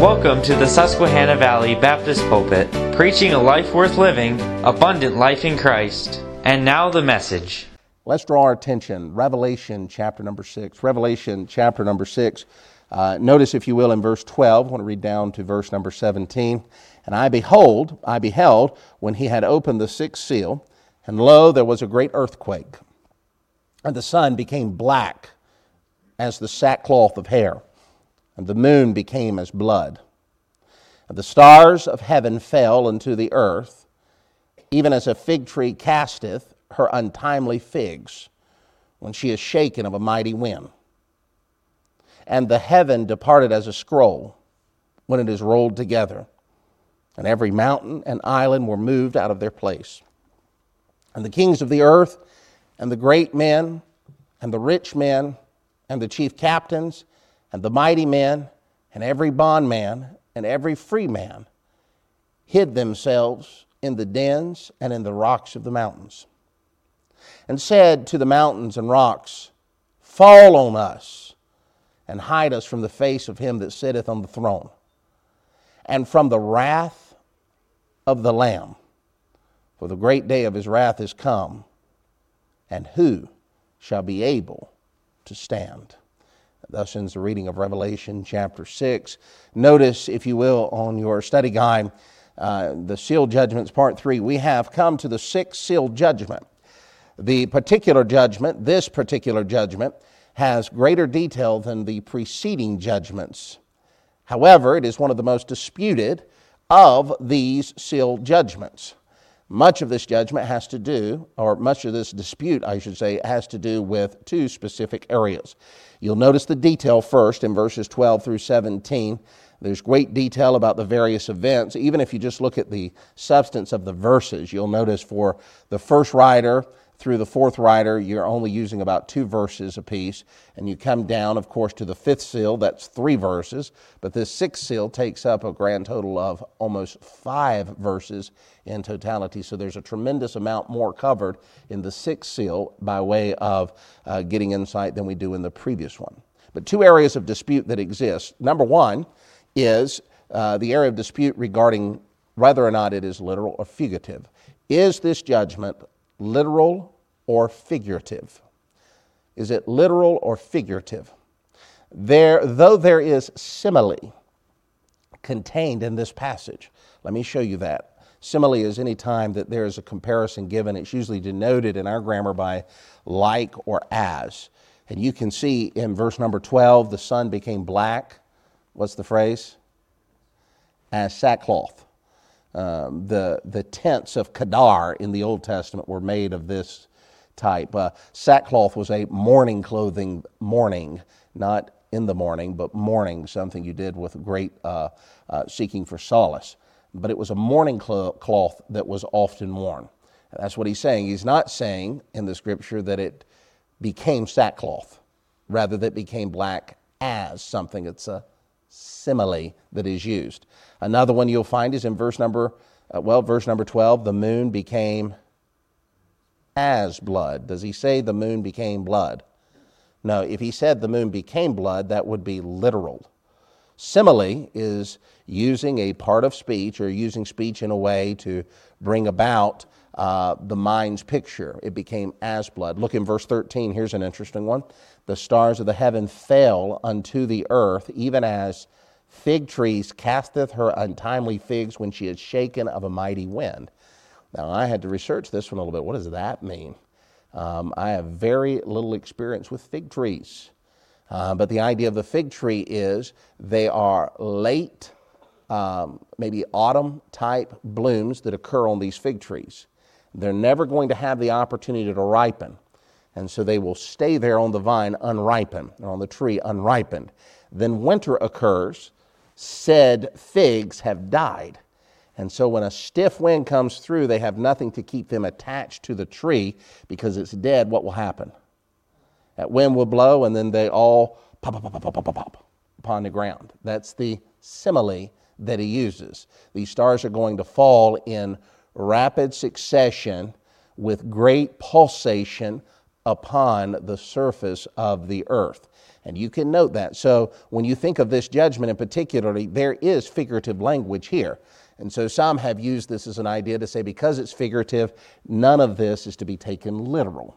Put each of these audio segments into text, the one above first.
Welcome to the Susquehanna Valley Baptist Pulpit, preaching a life worth living, abundant life in Christ. And now the message. Let's draw our attention. Revelation chapter number 6. Revelation chapter number 6. Uh, notice, if you will, in verse 12, I want to read down to verse number 17. And I behold, I beheld, when he had opened the sixth seal, and lo, there was a great earthquake. And the sun became black as the sackcloth of hair and the moon became as blood. And the stars of heaven fell into the earth, even as a fig tree casteth her untimely figs when she is shaken of a mighty wind. And the heaven departed as a scroll when it is rolled together, and every mountain and island were moved out of their place. And the kings of the earth, and the great men, and the rich men, and the chief captains, and the mighty men, and every bondman, and every free man hid themselves in the dens and in the rocks of the mountains, and said to the mountains and rocks, Fall on us, and hide us from the face of him that sitteth on the throne, and from the wrath of the Lamb. For the great day of his wrath is come, and who shall be able to stand? Thus ends the reading of Revelation chapter 6. Notice, if you will, on your study guide, uh, the seal judgments, part 3, we have come to the sixth seal judgment. The particular judgment, this particular judgment, has greater detail than the preceding judgments. However, it is one of the most disputed of these seal judgments. Much of this judgment has to do, or much of this dispute, I should say, has to do with two specific areas. You'll notice the detail first in verses 12 through 17. There's great detail about the various events. Even if you just look at the substance of the verses, you'll notice for the first rider, through the fourth rider, you're only using about two verses apiece. And you come down, of course, to the fifth seal, that's three verses. But this sixth seal takes up a grand total of almost five verses in totality. So there's a tremendous amount more covered in the sixth seal by way of uh, getting insight than we do in the previous one. But two areas of dispute that exist. Number one is uh, the area of dispute regarding whether or not it is literal or fugitive. Is this judgment literal or figurative? Is it literal or figurative? There, though there is simile contained in this passage, let me show you that. Simile is any time that there is a comparison given. It's usually denoted in our grammar by like or as. And you can see in verse number 12, the sun became black. What's the phrase? As sackcloth. Um, the, the tents of Kedar in the Old Testament were made of this type. Uh, sackcloth was a mourning clothing, mourning, not in the morning, but mourning, something you did with great uh, uh, seeking for solace. But it was a mourning cloth that was often worn. That's what he's saying. He's not saying in the scripture that it became sackcloth, rather, that it became black as something. It's a simile that is used. Another one you'll find is in verse number, uh, well, verse number 12, the moon became as blood. Does he say the moon became blood? No, if he said the moon became blood, that would be literal. Simile is using a part of speech or using speech in a way to bring about uh, the mind's picture. It became as blood. Look in verse 13. Here's an interesting one. The stars of the heaven fell unto the earth, even as fig trees casteth her untimely figs when she is shaken of a mighty wind. Now, I had to research this one a little bit. What does that mean? Um, I have very little experience with fig trees. Uh, but the idea of the fig tree is they are late, um, maybe autumn type blooms that occur on these fig trees. They're never going to have the opportunity to ripen. And so they will stay there on the vine unripened, or on the tree unripened. Then winter occurs, said figs have died. And so when a stiff wind comes through, they have nothing to keep them attached to the tree because it's dead. What will happen? That wind will blow and then they all pop, pop, pop, pop, pop, pop, pop upon the ground. That's the simile that he uses. These stars are going to fall in rapid succession with great pulsation upon the surface of the earth. And you can note that. So when you think of this judgment in particularly, there is figurative language here. And so some have used this as an idea to say because it's figurative, none of this is to be taken literal.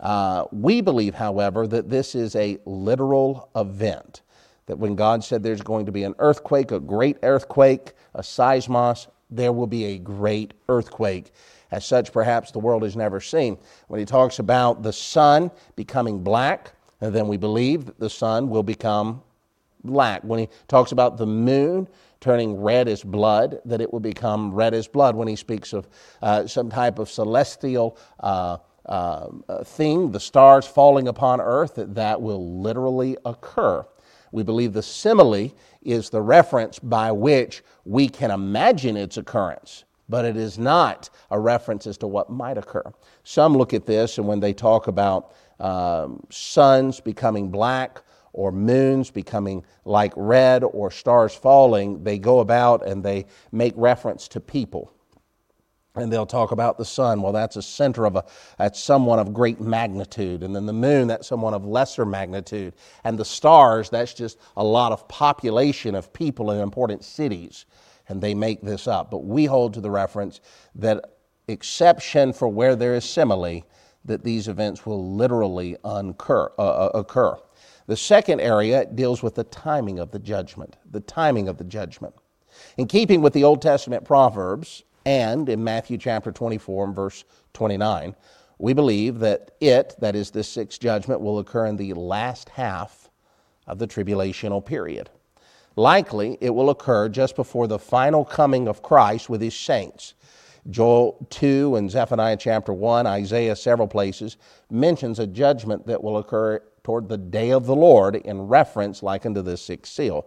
Uh, we believe, however, that this is a literal event. That when God said there's going to be an earthquake, a great earthquake, a seismos, there will be a great earthquake. As such, perhaps the world has never seen. When he talks about the sun becoming black, then we believe that the sun will become black. When he talks about the moon turning red as blood, that it will become red as blood. When he speaks of uh, some type of celestial uh, uh, thing, the stars falling upon earth, that that will literally occur. We believe the simile is the reference by which we can imagine its occurrence, but it is not a reference as to what might occur. Some look at this, and when they talk about um, suns becoming black or moons becoming like red or stars falling, they go about and they make reference to people. And they'll talk about the sun. Well, that's a center of a, that's someone of great magnitude. And then the moon, that's someone of lesser magnitude. And the stars, that's just a lot of population of people in important cities. And they make this up. But we hold to the reference that exception for where there is simile, that these events will literally uncur, uh, uh, occur. The second area deals with the timing of the judgment. The timing of the judgment. In keeping with the Old Testament Proverbs and in Matthew chapter 24 and verse 29, we believe that it, that is, this sixth judgment, will occur in the last half of the tribulational period. Likely, it will occur just before the final coming of Christ with his saints. Joel 2 and Zephaniah chapter 1, Isaiah several places mentions a judgment that will occur toward the day of the Lord in reference like unto the sixth seal.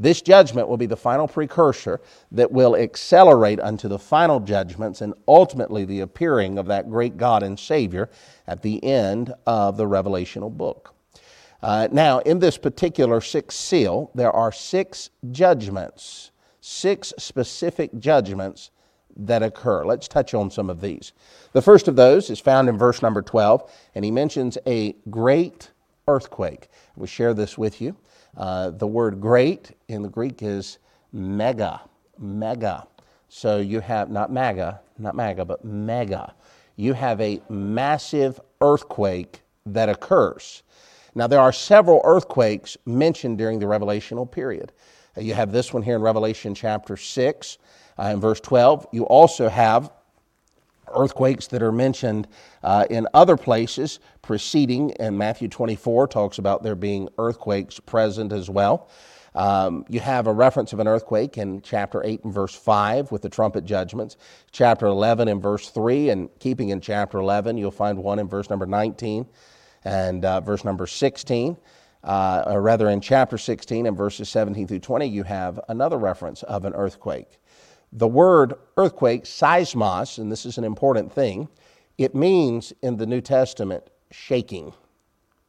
This judgment will be the final precursor that will accelerate unto the final judgments and ultimately the appearing of that great God and Savior at the end of the revelational book. Uh, now, in this particular sixth seal, there are six judgments, six specific judgments that occur. Let's touch on some of these. The first of those is found in verse number 12, and he mentions a great earthquake. We share this with you. Uh, the word great in the Greek is mega, mega. So you have, not maga, not maga, but mega. You have a massive earthquake that occurs. Now, there are several earthquakes mentioned during the revelational period. Uh, you have this one here in Revelation chapter 6 uh, in verse 12. You also have earthquakes that are mentioned uh, in other places preceding, and Matthew 24 talks about there being earthquakes present as well. Um, you have a reference of an earthquake in chapter 8 and verse 5 with the trumpet judgments. Chapter 11 and verse 3, and keeping in chapter 11, you'll find one in verse number 19 and uh, verse number 16. Uh, or rather, in chapter 16 and verses 17 through 20, you have another reference of an earthquake. The word earthquake, seismos, and this is an important thing, it means in the New Testament shaking.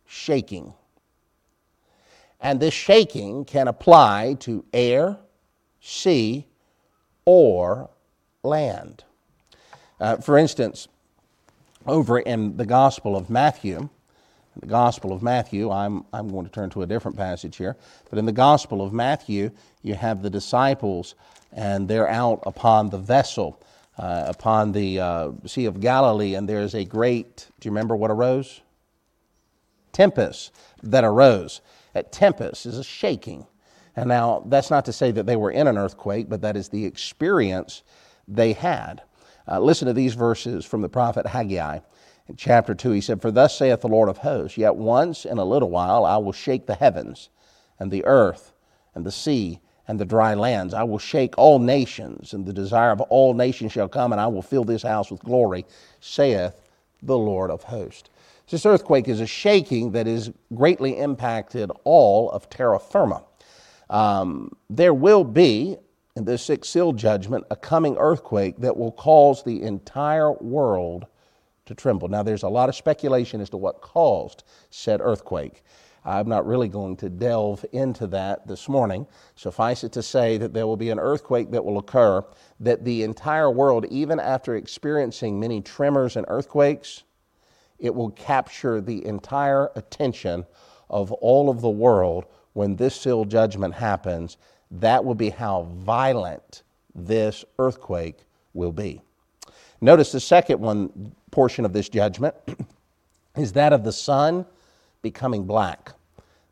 Shaking. And this shaking can apply to air, sea, or land. Uh, for instance, over in the Gospel of Matthew, the Gospel of Matthew, I'm, I'm going to turn to a different passage here, but in the Gospel of Matthew, you have the disciples and they're out upon the vessel, uh, upon the uh, Sea of Galilee, and there's a great, do you remember what arose? Tempest that arose. That tempest is a shaking. And now, that's not to say that they were in an earthquake, but that is the experience they had. Uh, listen to these verses from the prophet Haggai. In chapter 2, he said, For thus saith the Lord of hosts, Yet once in a little while I will shake the heavens, and the earth, and the sea, and the dry lands. I will shake all nations, and the desire of all nations shall come, and I will fill this house with glory, saith the Lord of hosts. This earthquake is a shaking that has greatly impacted all of terra firma. Um, there will be, in this sixth seal judgment, a coming earthquake that will cause the entire world to tremble. Now, there's a lot of speculation as to what caused said earthquake. I'm not really going to delve into that this morning. Suffice it to say that there will be an earthquake that will occur, that the entire world, even after experiencing many tremors and earthquakes, it will capture the entire attention of all of the world when this seal judgment happens. That will be how violent this earthquake will be. Notice the second one portion of this judgment is that of the sun becoming black.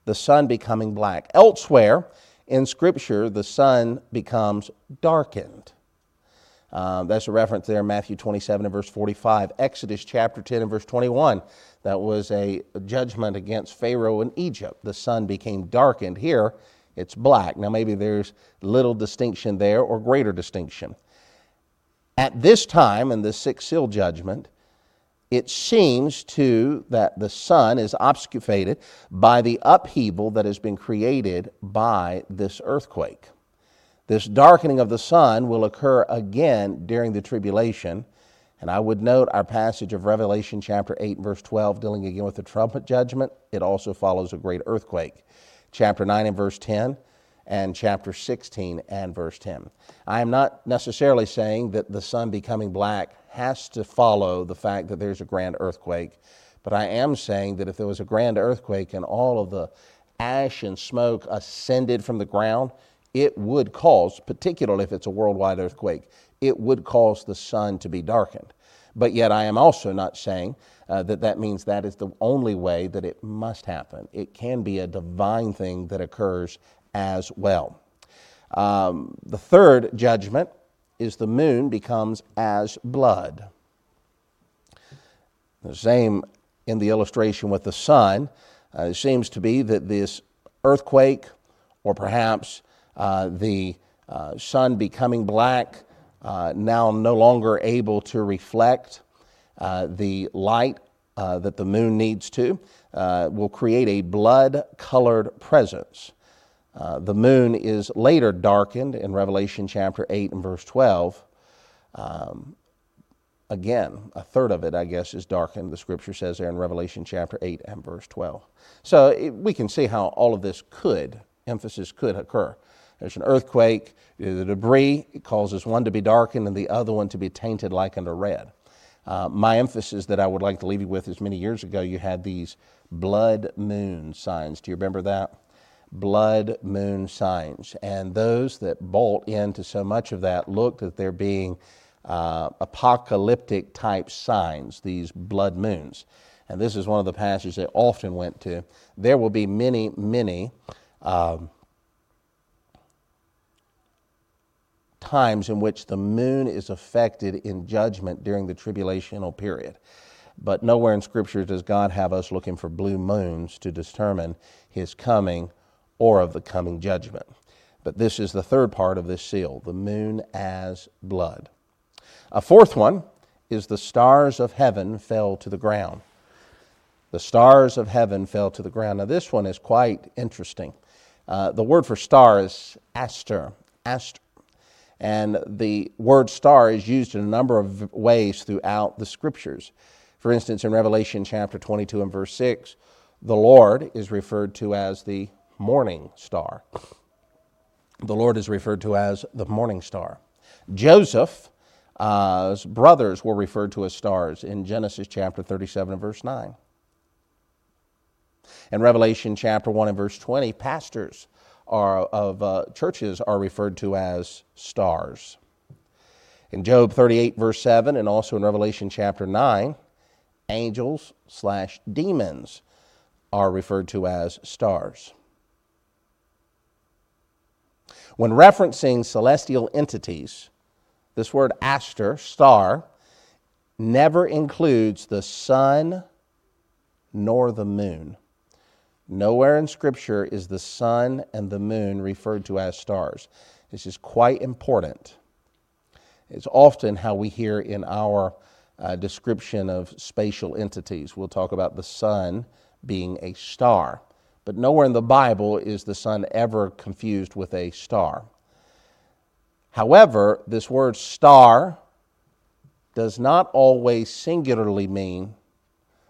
The sun becoming black. Elsewhere in Scripture, the sun becomes darkened. Um, that's a reference there Matthew 27 and verse 45. Exodus chapter 10 and verse 21. That was a judgment against Pharaoh in Egypt. The sun became darkened. Here, it's black. Now, maybe there's little distinction there or greater distinction. At this time, in the sixth seal judgment, it seems to that the sun is obfuscated by the upheaval that has been created by this earthquake. This darkening of the sun will occur again during the tribulation. And I would note our passage of Revelation chapter 8, verse 12, dealing again with the trumpet judgment. It also follows a great earthquake. Chapter 9 and verse 10, and chapter 16 and verse 10. I am not necessarily saying that the sun becoming black has to follow the fact that there's a grand earthquake, but I am saying that if there was a grand earthquake and all of the ash and smoke ascended from the ground, it would cause, particularly if it's a worldwide earthquake, it would cause the sun to be darkened. But yet, I am also not saying uh, that that means that is the only way that it must happen. It can be a divine thing that occurs as well. Um, the third judgment is the moon becomes as blood. The same in the illustration with the sun. Uh, it seems to be that this earthquake, or perhaps uh, the uh, sun becoming black, uh, now no longer able to reflect uh, the light uh, that the moon needs to, will create a blood colored presence. The moon is later darkened in Revelation chapter 8 and verse 12. Um, again, a third of it, I guess, is darkened, the scripture says there in Revelation chapter 8 and verse 12. So it, we can see how all of this could, emphasis could occur. There's an earthquake, the debris causes one to be darkened and the other one to be tainted like unto red. Uh, my emphasis that I would like to leave you with is many years ago you had these blood moon signs. Do you remember that? Blood moon signs. And those that bolt into so much of that looked at there being uh, apocalyptic type signs, these blood moons. And this is one of the passages they often went to. There will be many, many. Um, times in which the moon is affected in judgment during the tribulational period. But nowhere in Scripture does God have us looking for blue moons to determine his coming or of the coming judgment. But this is the third part of this seal the moon as blood. A fourth one is the stars of heaven fell to the ground. The stars of heaven fell to the ground. Now, this one is quite interesting. Uh, the word for star is aster, aster, and the word star is used in a number of ways throughout the scriptures. For instance, in Revelation chapter 22 and verse 6, the Lord is referred to as the morning star. The Lord is referred to as the morning star. Joseph's brothers were referred to as stars in Genesis chapter 37 and verse 9. In Revelation chapter 1 and verse 20, pastors are, of uh, churches are referred to as stars. In Job 38, verse 7, and also in Revelation chapter 9, angels slash demons are referred to as stars. When referencing celestial entities, this word aster, star, never includes the sun nor the moon. Nowhere in Scripture is the sun and the moon referred to as stars. This is quite important. It's often how we hear in our uh, description of spatial entities. We'll talk about the sun being a star, but nowhere in the Bible is the sun ever confused with a star. However, this word star does not always singularly mean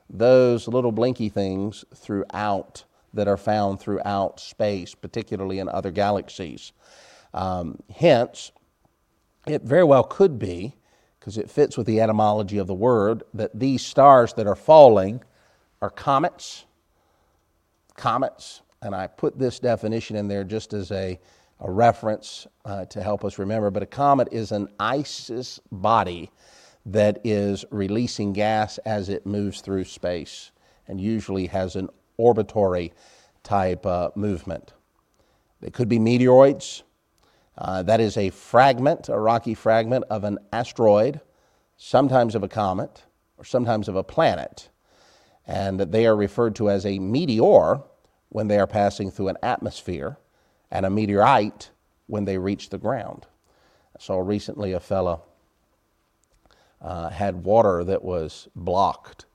those little blinky things throughout that are found throughout space, particularly in other galaxies. Um, hence, it very well could be because it fits with the etymology of the word that these stars that are falling are comets. Comets. And I put this definition in there just as a, a reference uh, to help us remember. But a comet is an ice body that is releasing gas as it moves through space and usually has an orbitatory type uh, movement. It could be meteoroids. Uh, that is a fragment, a rocky fragment of an asteroid, sometimes of a comet, or sometimes of a planet. And they are referred to as a meteor when they are passing through an atmosphere, and a meteorite when they reach the ground. I saw recently a fellow uh, had water that was blocked.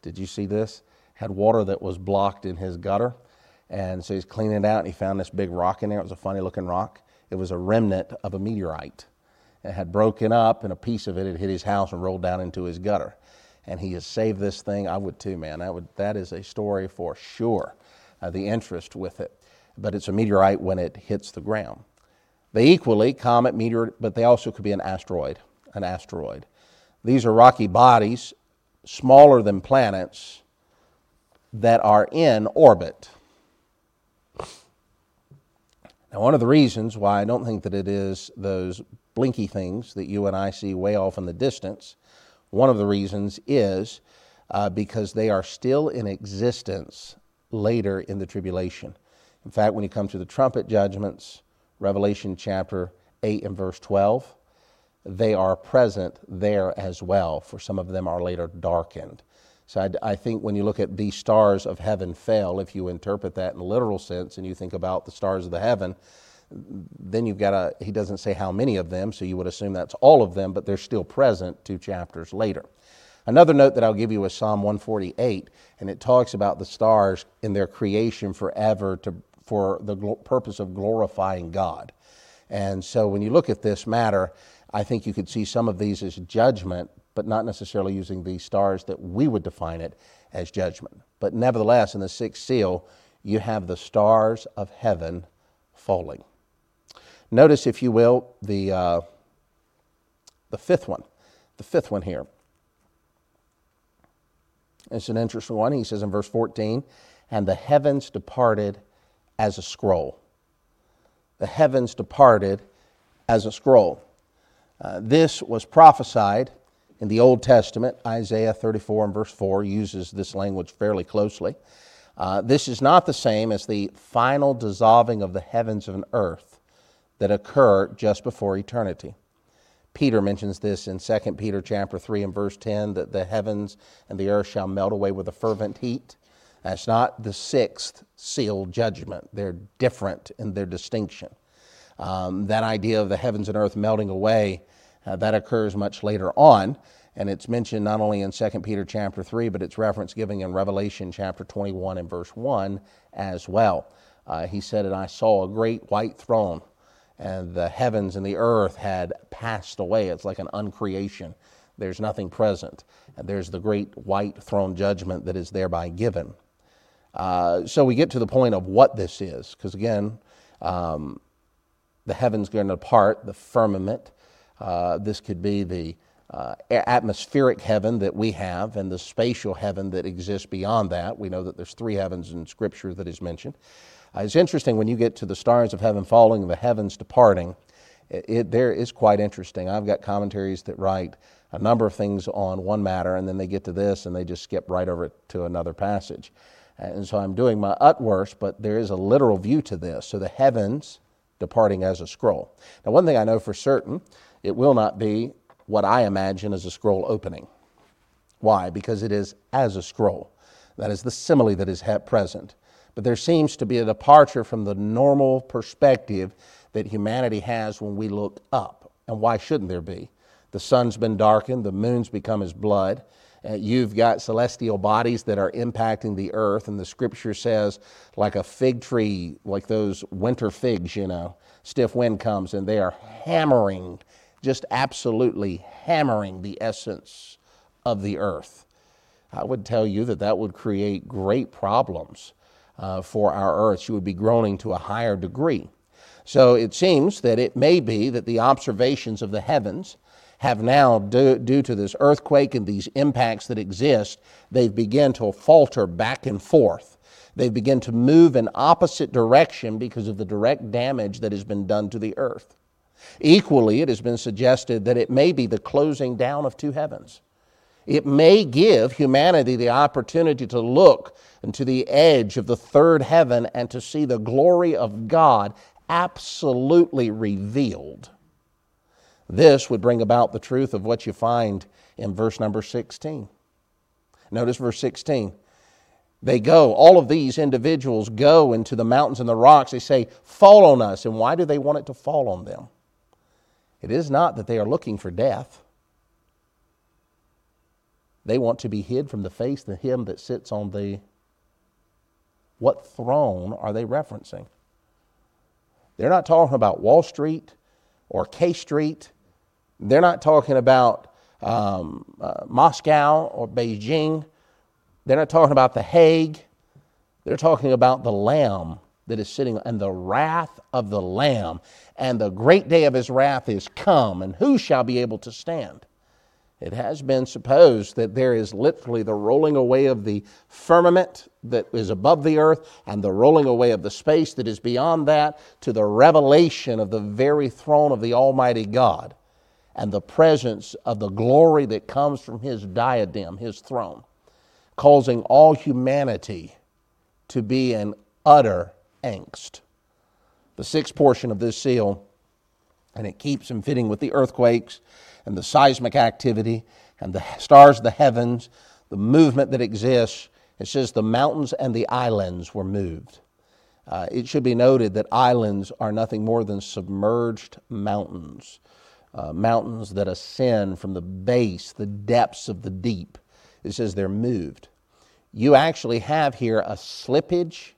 Did you see this? Had water that was blocked in his gutter. And so he's cleaning it out and he found this big rock in there. It was a funny looking rock. It was a remnant of a meteorite. It had broken up and a piece of it had hit his house and rolled down into his gutter. And he has saved this thing. I would too, man. That, would, that is a story for sure, uh, the interest with it. But it's a meteorite when it hits the ground. They equally, comet, meteor, but they also could be an asteroid, an asteroid. These are rocky bodies, smaller than planets, that are in orbit. Now, one of the reasons why I don't think that it is those blinky things that you and I see way off in the distance, one of the reasons is uh, because they are still in existence later in the tribulation. In fact, when you come to the trumpet judgments, Revelation chapter 8 and verse 12, they are present there as well, for some of them are later darkened. So I, I, think when you look at the stars of heaven fell, if you interpret that in a literal sense and you think about the stars of the heaven, then you've got a, he doesn't say how many of them, so you would assume that's all of them, but they're still present two chapters later. Another note that I'll give you is Psalm 148, and it talks about the stars in their creation forever to, for the purpose of glorifying God. And so when you look at this matter, I think you could see some of these as judgment, but not necessarily using the stars that we would define it as judgment. But nevertheless, in the sixth seal, you have the stars of heaven falling. Notice, if you will, the, uh, the fifth one. The fifth one here. It's an interesting one. He says in verse 14, and the heavens departed as a scroll. The heavens departed as a scroll. Uh, this was prophesied in the Old Testament. Isaiah 34 and verse 4 uses this language fairly closely. Uh, this is not the same as the final dissolving of the heavens and earth that occur just before eternity. Peter mentions this in 2 Peter chapter 3 and verse 10 that the heavens and the earth shall melt away with a fervent heat. That's not the sixth seal judgment. They're different in their distinction. Um, that idea of the heavens and earth melting away, uh, that occurs much later on, and it's mentioned not only in 2 Peter chapter 3, but it's reference giving in Revelation chapter 21 and verse 1 as well. Uh, he said, And I saw a great white throne, and the heavens and the earth had passed away. It's like an uncreation. There's nothing present. And there's the great white throne judgment that is thereby given. Uh, so we get to the point of what this is, because again, um, the heavens going to depart, the firmament. Uh, this could be the uh, atmospheric heaven that we have and the spatial heaven that exists beyond that. We know that there's three heavens in Scripture that is mentioned. Uh, it's interesting when you get to the stars of heaven falling the heavens departing. It, it, there is quite interesting. I've got commentaries that write a number of things on one matter, and then they get to this and they just skip right over to another passage. And so I'm doing my utmost, but there is a literal view to this. So the heavens departing as a scroll. Now, one thing I know for certain, it will not be what I imagine as a scroll opening. Why? Because it is as a scroll. That is the simile that is present. But there seems to be a departure from the normal perspective that humanity has when we look up. And why shouldn't there be? The sun's been darkened, the moon's become as blood. Uh, you've got celestial bodies that are impacting the earth, and the scripture says, like a fig tree, like those winter figs, you know, stiff wind comes and they are hammering, just absolutely hammering the essence of the earth. I would tell you that that would create great problems uh, for our earth. She would be groaning to a higher degree. So it seems that it may be that the observations of the heavens have now, due, due to this earthquake and these impacts that exist, they've begun to falter back and forth. They've begun to move in opposite direction because of the direct damage that has been done to the earth. Equally, it has been suggested that it may be the closing down of two heavens. It may give humanity the opportunity to look into the edge of the third heaven and to see the glory of God absolutely revealed. This would bring about the truth of what you find in verse number 16. Notice verse 16. They go, all of these individuals go into the mountains and the rocks. They say, Fall on us. And why do they want it to fall on them? It is not that they are looking for death. They want to be hid from the face of him that sits on the. What throne are they referencing? They're not talking about Wall Street or K Street. They're not talking about um, uh, Moscow or Beijing. They're not talking about the Hague. They're talking about the Lamb that is sitting, and the wrath of the Lamb. And the great day of his wrath is come, and who shall be able to stand? It has been supposed that there is literally the rolling away of the firmament that is above the earth and the rolling away of the space that is beyond that to the revelation of the very throne of the Almighty God and the presence of the glory that comes from His diadem, His throne, causing all humanity to be in utter angst. The sixth portion of this seal, and it keeps in fitting with the earthquakes and the seismic activity and the stars of the heavens, the movement that exists. It says the mountains and the islands were moved. Uh, it should be noted that islands are nothing more than submerged mountains, uh, mountains that ascend from the base, the depths of the deep. It says they're moved. You actually have here a slippage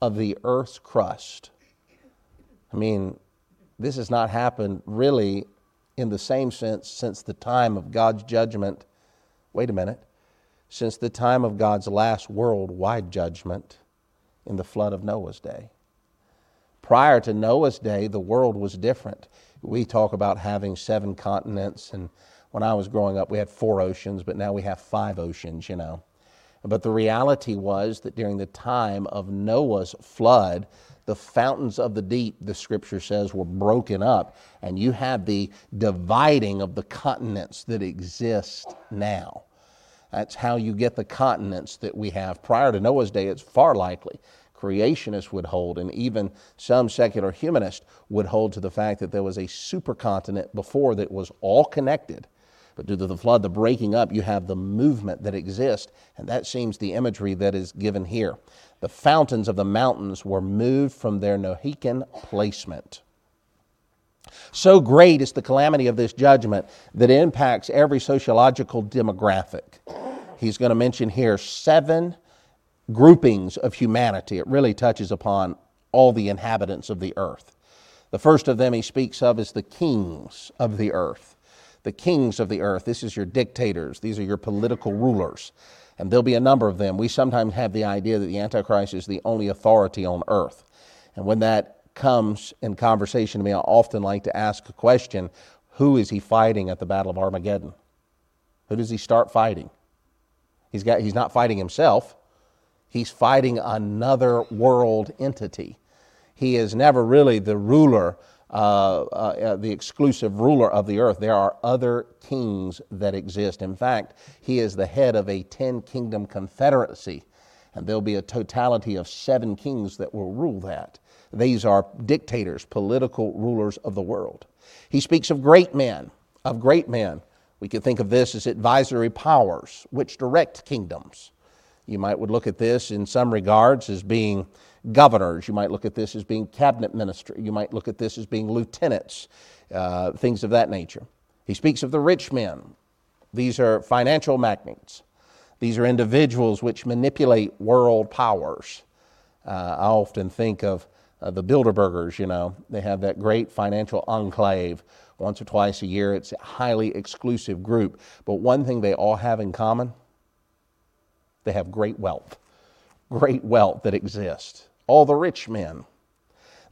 of the earth's crust. I mean, this has not happened really in the same sense since the time of God's judgment. Wait a minute. Since the time of God's last worldwide judgment in the flood of Noah's day. Prior to Noah's day, the world was different. We talk about having seven continents, and when I was growing up, we had four oceans, but now we have five oceans, you know. But the reality was that during the time of Noah's flood, the fountains of the deep, the scripture says, were broken up, and you have the dividing of the continents that exist now. That's how you get the continents that we have. Prior to Noah's day, it's far likely creationists would hold, and even some secular humanists would hold to the fact that there was a supercontinent before that was all connected but due to the flood, the breaking up, you have the movement that exists, and that seems the imagery that is given here. The fountains of the mountains were moved from their Noachian placement. So great is the calamity of this judgment that it impacts every sociological demographic. He's going to mention here seven groupings of humanity. It really touches upon all the inhabitants of the earth. The first of them he speaks of is the kings of the earth the kings of the earth. This is your dictators. These are your political rulers. And there'll be a number of them. We sometimes have the idea that the Antichrist is the only authority on earth. And when that comes in conversation to me, I often like to ask a question Who is he fighting at the Battle of Armageddon? Who does he start fighting? He's, got, he's not fighting himself, he's fighting another world entity. He is never really the ruler Uh, uh, uh, the exclusive ruler of the earth. There are other kings that exist. In fact, he is the head of a 10 kingdom confederacy, and there'll be a totality of seven kings that will rule that. These are dictators, political rulers of the world. He speaks of great men, of great men. We could think of this as advisory powers, which direct kingdoms. You might would look at this in some regards as being governors. You might look at this as being cabinet minister. You might look at this as being lieutenants, uh, things of that nature. He speaks of the rich men. These are financial magnates. These are individuals which manipulate world powers. Uh, I often think of uh, the Bilderbergers, you know, they have that great financial enclave once or twice a year. It's a highly exclusive group. But one thing they all have in common they have great wealth, great wealth that exists all the rich men,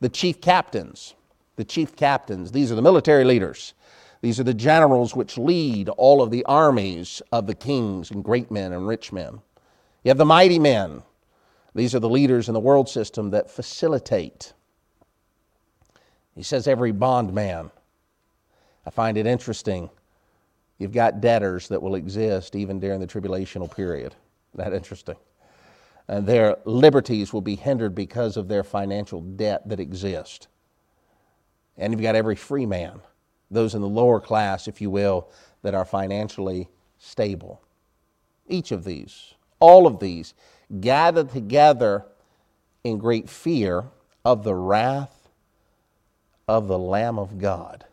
the chief captains. The chief captains, these are the military leaders. These are the generals which lead all of the armies of the kings and great men and rich men. You have the mighty men. These are the leaders in the world system that facilitate. He says every bondman. I find it interesting. You've got debtors that will exist even during the tribulational period. That interesting. And their liberties will be hindered because of their financial debt that exists. And you've got every free man, those in the lower class, if you will, that are financially stable. Each of these, all of these, gathered together in great fear of the wrath of the Lamb of God.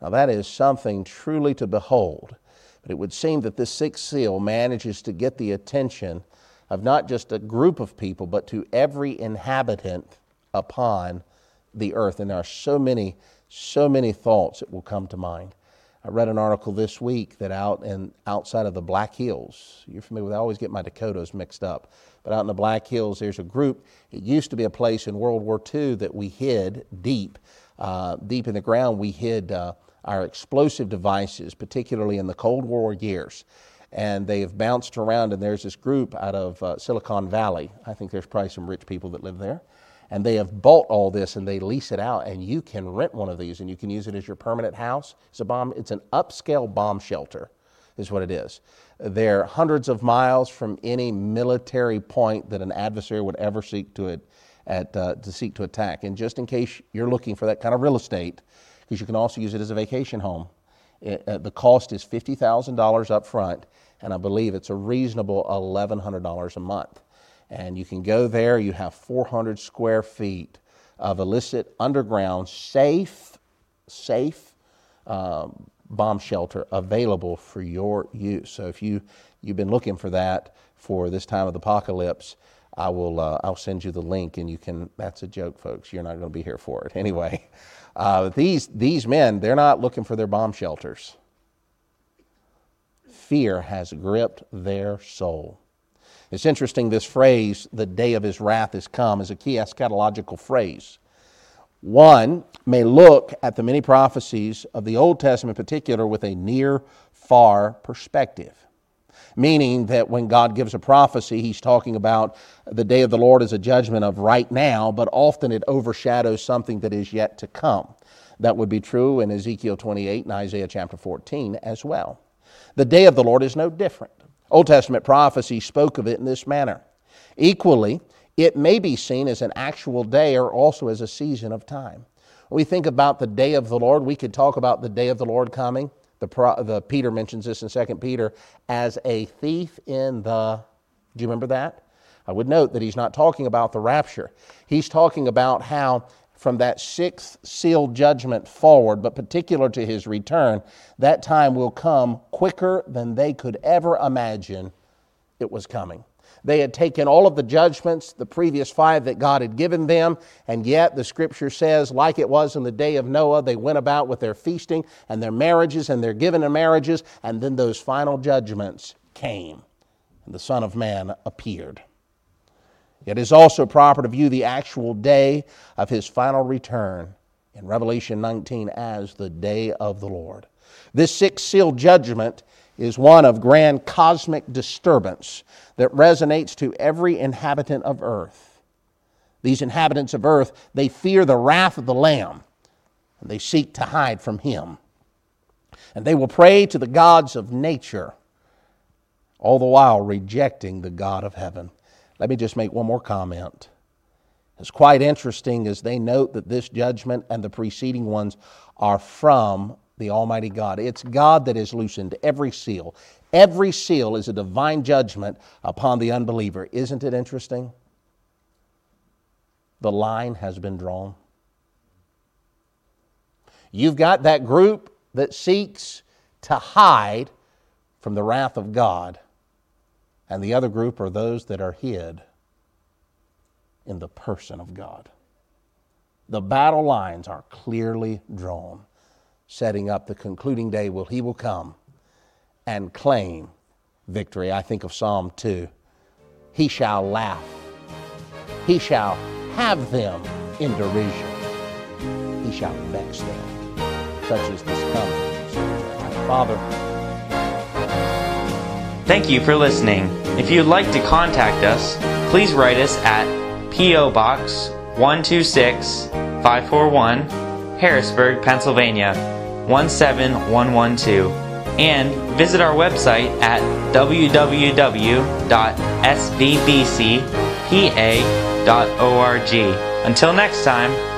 Now, that is something truly to behold. But it would seem that this sixth seal manages to get the attention of not just a group of people, but to every inhabitant upon the earth. And there are so many, so many thoughts that will come to mind. I read an article this week that out in outside of the Black Hills, you're familiar with. I always get my Dakotas mixed up, but out in the Black Hills, there's a group. It used to be a place in World War II that we hid deep, uh, deep in the ground. We hid uh, our explosive devices, particularly in the Cold War years. And they have bounced around, and there's this group out of uh, Silicon Valley. I think there's probably some rich people that live there. And they have bought all this and they lease it out, and you can rent one of these and you can use it as your permanent house. It's a bomb, it's an upscale bomb shelter, is what it is. They're hundreds of miles from any military point that an adversary would ever seek to, at, uh, to seek to attack. And just in case you're looking for that kind of real estate, because you can also use it as a vacation home. It, uh, the cost is $50,000 up front, and I believe it's a reasonable $1,100 a month. And you can go there, you have 400 square feet of illicit underground, safe, safe um, bomb shelter available for your use. So if you, you've been looking for that for this time of the apocalypse, I will uh, I'll send you the link and you can that's a joke folks you're not going to be here for it anyway uh, these, these men, they're not looking for their bomb shelters. Fear has gripped their soul. It's interesting, this phrase, the day of his wrath is come, is a key eschatological phrase. One may look at the many prophecies of the Old Testament in particular with a near, far perspective meaning that when God gives a prophecy, he's talking about the day of the Lord as a judgment of right now, but often it overshadows something that is yet to come. That would be true in Ezekiel 28 and Isaiah chapter 14 as well. The day of the Lord is no different. Old Testament prophecy spoke of it in this manner. Equally, it may be seen as an actual day or also as a season of time. When we think about the day of the Lord, we could talk about the day of the Lord coming the, the Peter mentions this in 2 Peter as a thief in the. Do you remember that? I would note that he's not talking about the rapture. He's talking about how from that sixth sealed judgment forward, but particular to his return, that time will come quicker than they could ever imagine it was coming. They had taken all of the judgments, the previous five that God had given them, and yet the scripture says, like it was in the day of Noah, they went about with their feasting and their marriages and their giving of marriages, and then those final judgments came, and the Son of Man appeared. It is also proper to view the actual day of his final return in Revelation 19 as the day of the Lord. This sixth seal judgment is one of grand cosmic disturbance that resonates to every inhabitant of earth. These inhabitants of earth, they fear the wrath of the Lamb, and they seek to hide from him. And they will pray to the gods of nature, all the while rejecting the God of heaven. Let me just make one more comment. It's quite interesting as they note that this judgment and the preceding ones are from the Almighty God. It's God that has loosened every seal. Every seal is a divine judgment upon the unbeliever. Isn't it interesting? The line has been drawn. You've got that group that seeks to hide from the wrath of God, and the other group are those that are hid in the person of God. The battle lines are clearly drawn setting up the concluding day well, he will come and claim victory. I think of Psalm 2. He shall laugh. He shall have them in derision. He shall vex them, such as this coming. Father. Thank you for listening. If you'd like to contact us, please write us at P.O. Box 126 541, Harrisburg, Pennsylvania 17112 and visit our website at www.svbcpa.org. Until next time,